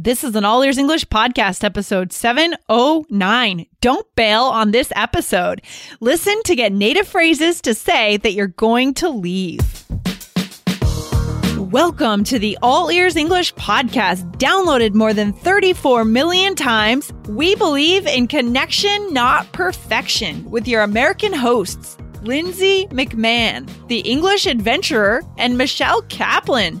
This is an All Ears English podcast, episode 709. Don't bail on this episode. Listen to get native phrases to say that you're going to leave. Welcome to the All Ears English podcast, downloaded more than 34 million times. We believe in connection, not perfection, with your American hosts, Lindsay McMahon, the English adventurer, and Michelle Kaplan,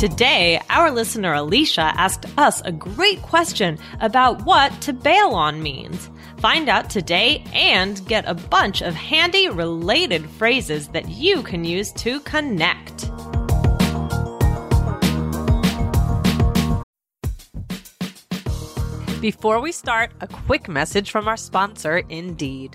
Today, our listener Alicia asked us a great question about what to bail on means. Find out today and get a bunch of handy related phrases that you can use to connect. Before we start, a quick message from our sponsor, Indeed.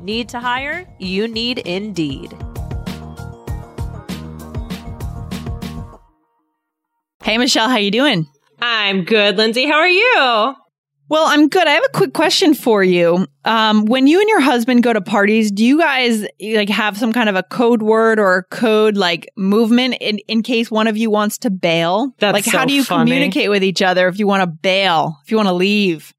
Need to hire? You need Indeed. Hey Michelle, how you doing? I'm good, Lindsay. How are you? Well, I'm good. I have a quick question for you. Um, when you and your husband go to parties, do you guys like have some kind of a code word or code like movement in, in case one of you wants to bail? That's like, so how do you funny. communicate with each other if you want to bail, if you want to leave?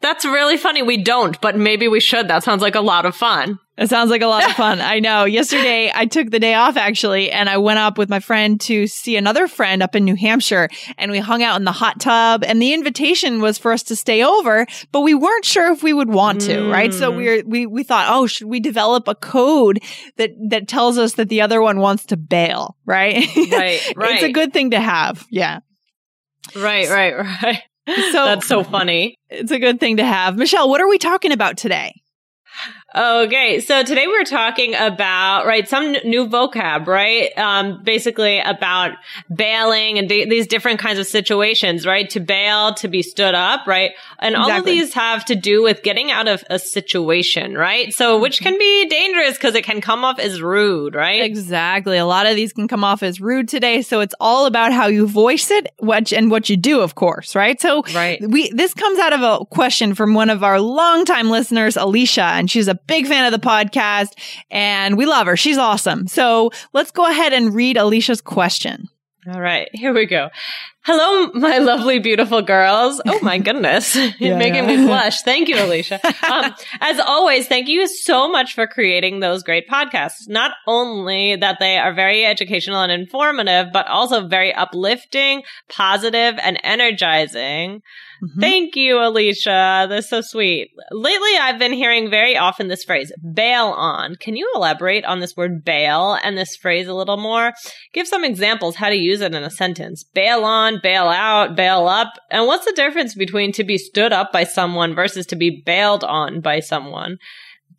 That's really funny. We don't, but maybe we should. That sounds like a lot of fun. It sounds like a lot of fun. I know. Yesterday, I took the day off actually, and I went up with my friend to see another friend up in New Hampshire, and we hung out in the hot tub. And the invitation was for us to stay over, but we weren't sure if we would want to, right? So we were, we we thought, oh, should we develop a code that that tells us that the other one wants to bail, right? Right, right. it's a good thing to have. Yeah. Right, right, right. So That's so funny. it's a good thing to have. Michelle, what are we talking about today? Okay, so today we're talking about right some n- new vocab, right? Um, basically about bailing and d- these different kinds of situations, right? To bail, to be stood up, right? And all of these have to do with getting out of a situation, right? So which can be dangerous because it can come off as rude, right? Exactly. A lot of these can come off as rude today, so it's all about how you voice it, what and what you do, of course, right? So Right. we this comes out of a question from one of our longtime listeners, Alicia, and she's a big fan of the podcast, and we love her. She's awesome. So let's go ahead and read Alicia's question. All right, here we go. Hello, my lovely, beautiful girls. Oh my goodness. You're Yeah, making yeah. me blush. Thank you, Alicia. Um, as always, thank you so much for creating those great podcasts. Not only that they are very educational and informative, but also very uplifting, positive, and energizing. Mhm. Thank you, Alicia. That's so sweet. Lately, I've been hearing very often this phrase, bail on. Can you elaborate on this word bail and this phrase a little more? Give some examples how to use it in a sentence. Bail on, bail out, bail up. And what's the difference between to be stood up by someone versus to be bailed on by someone?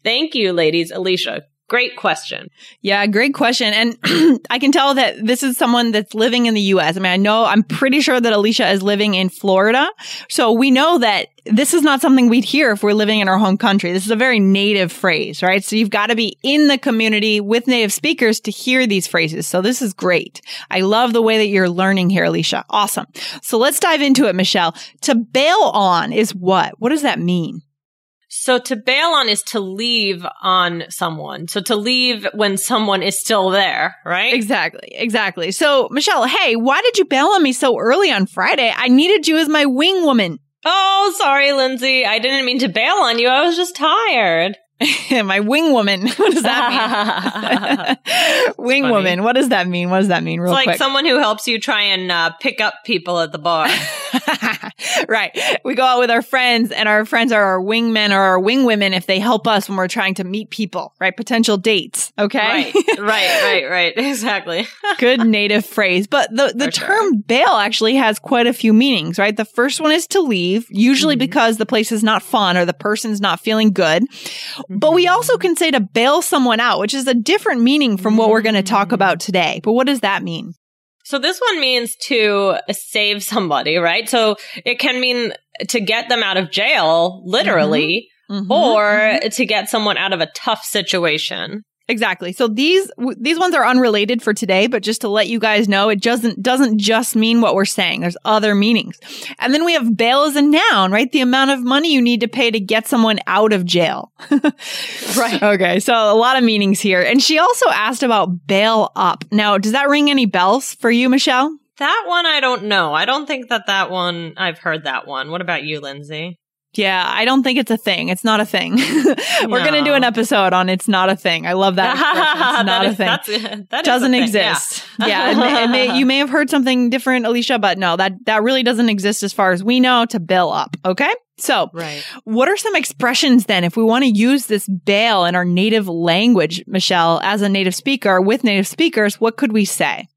Thank you, ladies. Alicia, great question. Yeah, great question. And I can tell that this is someone that's living in the US. I mean, I know, I'm pretty sure that Alicia is living in Florida. So we know that this is not something we'd hear if we're living in our home country. This is a very native phrase, right? So you've got to be in the community with native speakers to hear these phrases. So this is great. I love the way that you're learning here, Alicia. Awesome. So let's dive into it, Michelle. To bail on is what? What does that mean? So to bail on is to leave on someone. So to leave when someone is still there, right? Exactly. Exactly. So, Michelle, hey, why did you bail on me so early on Friday? I needed you as my wing woman. Oh, sorry, Lindsay. I didn't mean to bail on you. I was just tired. my wing woman. What does that mean? wing funny. woman. What does that mean? What does that mean? Real It's like quick. someone who helps you try and uh, pick up people at the bar. right. We go out with our friends, and our friends are our wingmen or our wing women if they help us when we're trying to meet people, right? Potential dates. Okay. right, right, right, right. Exactly. Good native phrase. But the, the For sure. term bail actually has quite a few meanings, right? The first one is to leave, usually Mhm. because the place is not fun or the person's not feeling good. But Mm-hmm. we also can say to bail someone out, which is a different meaning from what we're going to talk Mm. about today. But what does that mean? So this one means to save somebody, right? So it can mean to get them out of jail, literally, Mhm. or Mhm. to get someone out of a tough situation. Exactly. So these w- these ones are unrelated for today, but just to let you guys know, it doesn't doesn't just mean what we're saying. There's other meanings. And then we have bail as a noun, right? The amount of money you need to pay to get someone out of jail. Right. Okay. So a lot of meanings here. And she also asked about bail up. Now, does that ring any bells for you, Michelle? That one I don't know. I don't think that that one I've heard that one. What about you, Lindsay? Yeah, I don't think it's a thing. It's not a thing. We're going to do an episode on it's not a thing. I love that expression. It's not That a thing. That's, that doesn't thing, exist. Yeah, it may, it may, you may have heard something different, Alicia, but no, that that really doesn't exist as far as we know to bail up. Okay, so Right. what are some expressions then if we want to use this bail in our native language, Michelle, as a native speaker with native speakers? What could we say?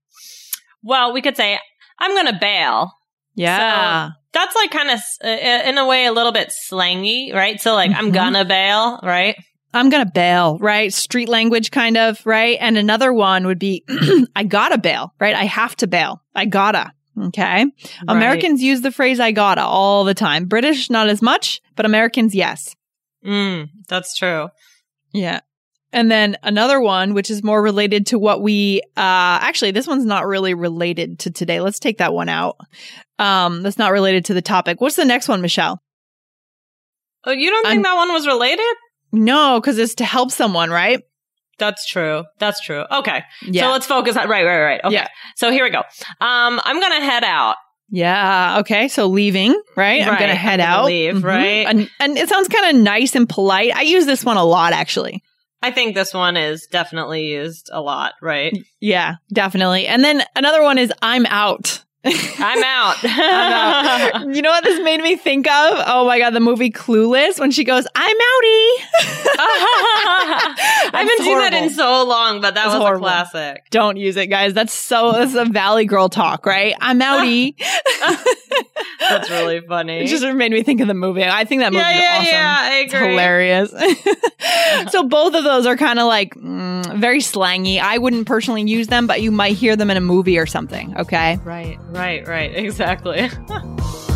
Well, we could say, I'm going to bail. Yeah, That's like kind of, in a way, a little bit slangy, right? So, like, I'm Mhm. gonna bail, right? I'm gonna bail, right? Street language, kind of, right? And another one would be, I gotta bail, right? I have to bail. I gotta. Okay. Americans use the phrase I gotta all the time. British, not as much, but Americans, yes. Mm, that's true. Yeah. And then another one, which is more related to what we, uh, actually, this one's not really related to today. Let's take that one out. Um, that's not related to the topic. What's the next one, Michelle? Oh, you don't think I'm- that one was related? No, because it's to help someone, right? That's true. That's true. Okay. Yeah. So let's focus on, right, right, right. Okay. Yeah. So here we go. Um, I'm gonna head out. yeah. Okay. So leaving, right? I'm going to I'm head out. leave, Mhm. right? And, and it sounds kind of nice and polite. I use this one a lot, actually. I think this one is definitely used a lot, right? Yeah, definitely. And then another one is I'm out. I'm out. I'm out. you know what this made me think of? Oh my god, the movie Clueless when she goes, "I'm outie." I haven't seen that in so long, but that That's was horrible. a classic. Don't use it, guys. That's so. That's a Valley Girl talk, right? I'm outie. That's really funny. it just made me think of the movie. I think that movie yeah, is yeah, awesome. yeah. I It's hilarious. so both of those are kind of like mm, very slangy. I wouldn't personally use them, but you might hear them in a movie or something. Okay. Right, right, right. Exactly.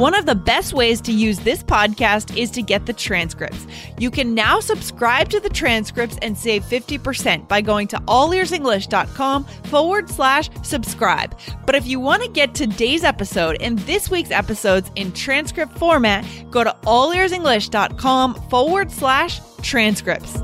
One of the best ways to use this podcast is to get the transcripts. You can now subscribe to the transcripts and save 50% by going to allearsenglish.com forward slash subscribe. But if you want to get today's episode and this week's episodes in transcript format, go to allearsenglish.com forward slash transcripts.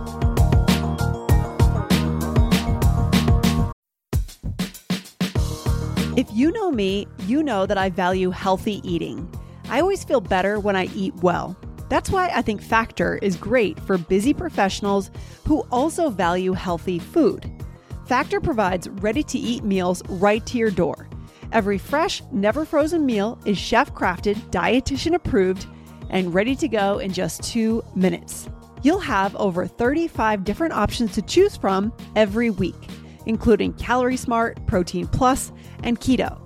If you know me, you know that I value healthy eating. I always feel better when I eat well. That's why I think Factor is great for busy professionals who also value healthy food. Factor provides ready to eat meals right to your door. Every fresh, never frozen meal is chef crafted, dietitian approved, and ready to go in just two minutes. You'll have over 35 different options to choose from every week, including Calorie Smart, Protein Plus, and Keto.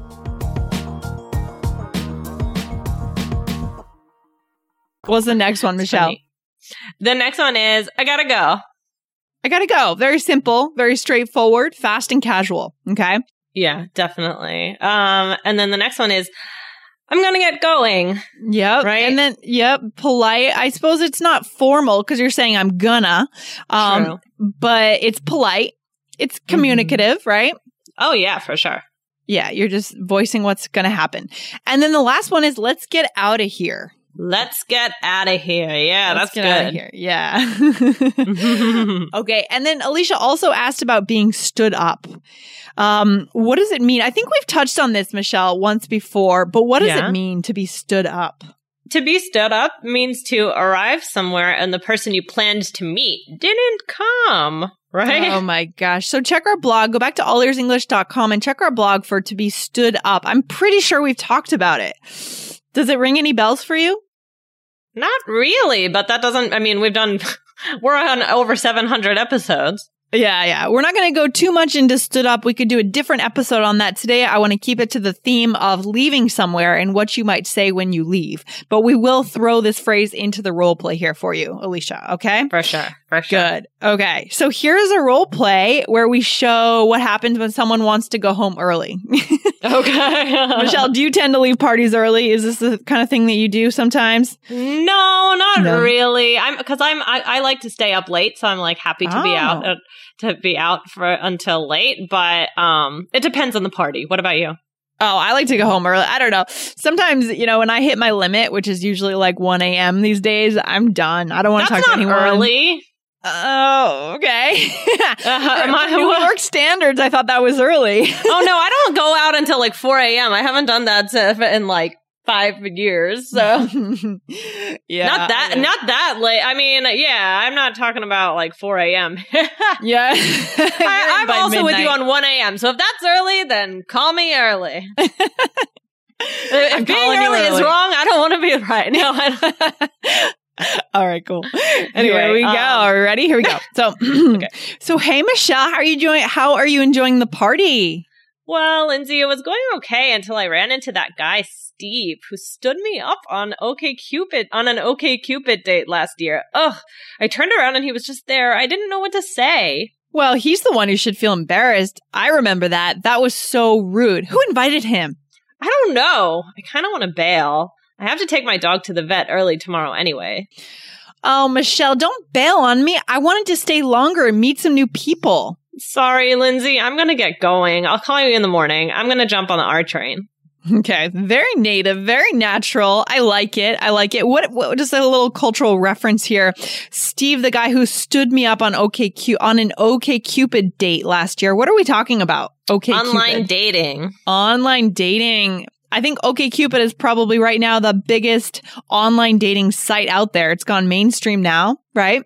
What's the next one, Michelle? funny. The next one is I gotta go. I gotta go. Very simple, very straightforward, fast and casual. Okay. Yeah, definitely. Um, and then the next one is I'm gonna get going. Yep. Right? And then, yep, polite. I suppose it's not formal because you're saying I'm gonna, um, True. but it's polite. It's communicative, right? Oh yeah, for sure. Yeah, you're just voicing what's gonna happen. And then the last one is let's get out of here. Let's get out of here. Yeah, Let's that's get good. here. Yeah. okay. And then Alicia also asked about being stood up. Um, what does it mean? I think we've touched on this, Michelle, once before, but what does Yeah. it mean to be stood up? to be stood up means to arrive somewhere and the person you planned to meet didn't come. Right? Oh my gosh. So check our blog, go back to allearsenglish.com and check our blog for to be stood up. I'm pretty sure we've talked about it. Does it ring any bells for you? Not really, but that doesn't. I mean, we've done. We're on over 700 episodes. Yeah, yeah. We're not going to go too much into stood up. We could do a different episode on that today. I want to keep it to the theme of leaving somewhere and what you might say when you leave. But we will throw this phrase into the role play here for you, Alicia. Okay? For sure. Sure. Good. Okay. So here's a role play where we show what happens when someone wants to go home early. Okay. Michelle, do you tend to leave parties early? Is this the kind of thing that you do sometimes? No, not No. really. I'm because I'm I, I like to stay up late, so I'm like happy to be out Oh. uh, to be out for until late. But um, it depends on the party. What about you? Oh, I like to go home early. I don't know. Sometimes, you know, when I hit my limit, which is usually like 1 a.m. these days, I'm done. I don't want to talk to anyone. early. Oh, okay. Uh, am For New York standards, I thought that was early. oh no, I don't go out until like 4 a.m. I haven't done that in like five years. So yeah. not that, not that late. I mean, yeah, I'm not talking about like 4 a.m. Yeah. I, I'm by also with you on 1 a.m. So if that's early, then call me early. if I'm being calling early, is wrong, I don't want to be right. No, I don't. All right, cool. Anyway, here we go. um, Are you ready? Here we go. So, so hey, Michelle, how are you doing? How are you enjoying the party? Well, Lindsay, it was going okay until I ran into that guy Steve, who stood me up on OK Cupid on an OK Cupid date last year. Ugh! I turned around and he was just there. I didn't know what to say. Well, he's the one who should feel embarrassed. I remember that. That was so rude. Who invited him? I don't know. I kind of want to bail. I have to take my dog to the vet early tomorrow anyway. Oh, Michelle, don't bail on me. I wanted to stay longer and meet some new people. Sorry, Lindsay. I'm gonna get going. I'll call you in the morning. I'm gonna jump on the R train. Okay, very native, very natural. I like it. I like it. What, what just a little cultural reference here. Steve, the guy who stood me up on OKQ on an OK Cupid date last year. What are we talking about? OK Online dating. online dating. I think OKCupid is probably right now the biggest online dating site out there. It's gone mainstream now, right?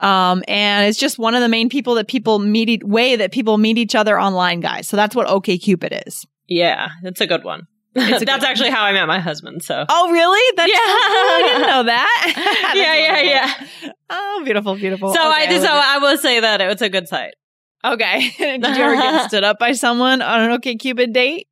Um, and it's just one of the main people that people meet, e- way that people meet each other online, guys. So that's what OKCupid is. Yeah, that's a good one. That's good actually how I met my husband. So. Oh, really? That's Yeah. so cool. I didn't know that. yeah, yeah, That's yeah. Oh, beautiful, beautiful. So I Okay, so I will say that it's a good site. okay. Did you ever get stood up by someone on an OKCupid date?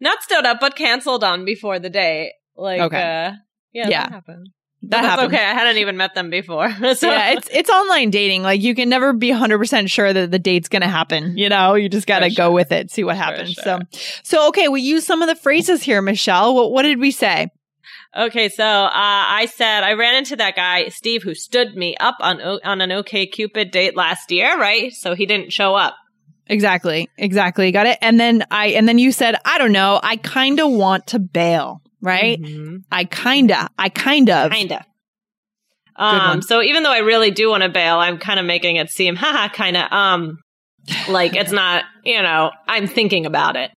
Not stood up, but canceled on before the date. Like, Okay. uh, yeah, Yeah. that happened. That that's happened. okay. I hadn't even met them before. so yeah, it's it's online dating. Like you can never be 100% sure that the date's going to happen. You know, you just got to go sure. with it, see what happens. sure. So so okay, we use some of the phrases here, Michelle. What what did we say? okay. So uh, I said I ran into that guy Steve who stood me up on on an OK Cupid date last year, right? So he didn't show up. Exactly. Exactly. Got it. And then I and then you said, I don't know, I kind of want to bail, right? Mhm. I kind of I kind of Kinda. Um, so even though I really do want to bail, I'm kind of making it seem, haha, kind of, um, like it's not, you know, I'm thinking about it.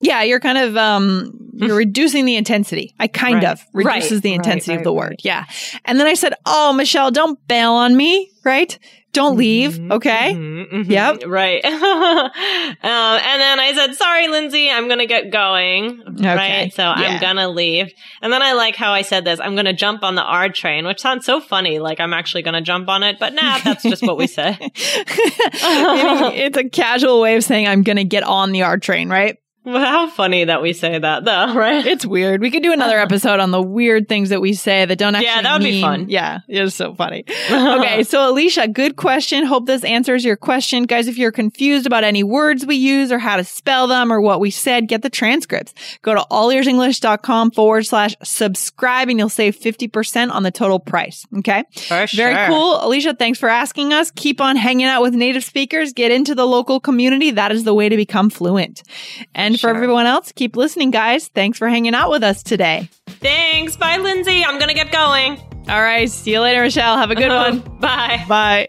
Yeah, you're kind of um you're reducing the intensity. I kind Right. of reduces Right, the right, intensity of right, the right. word. Yeah. And then I said, "Oh, Michelle, don't bail on me, right? Don't leave, Mhm, okay?" mhm, mhm. Yep. Right. um, and then I said, sorry, Lindsay, I'm going to get going. Right. So Yeah. I'm going to leave. And then I like how I said this. I'm going to jump on the R train, which sounds so funny. Like I'm actually going to jump on it. But nah, that's just what we say. It's a casual way of saying I'm going to get on the R train, right? Well, how funny that we say that, though, right? It's weird. We could do another episode on the weird things that we say that don't actually Yeah, that would be fun. Yeah, it's so funny. okay, so Alicia, good question. Hope this answers your question. Guys, if you're confused about any words we use or how to spell them or what we said, get the transcripts. Go to allearsenglish.com forward slash subscribe and you'll save 50% on the total price. Okay. For Very sure. cool. Alicia, thanks for asking us. Keep on hanging out with native speakers. Get into the local community. That is the way to become fluent. And for Sure. everyone else, keep listening, guys. Thanks for hanging out with us today. Thanks. Bye, Lindsay. I'm going to get going. All right. See you later, Michelle. Have a good one. Bye. Bye.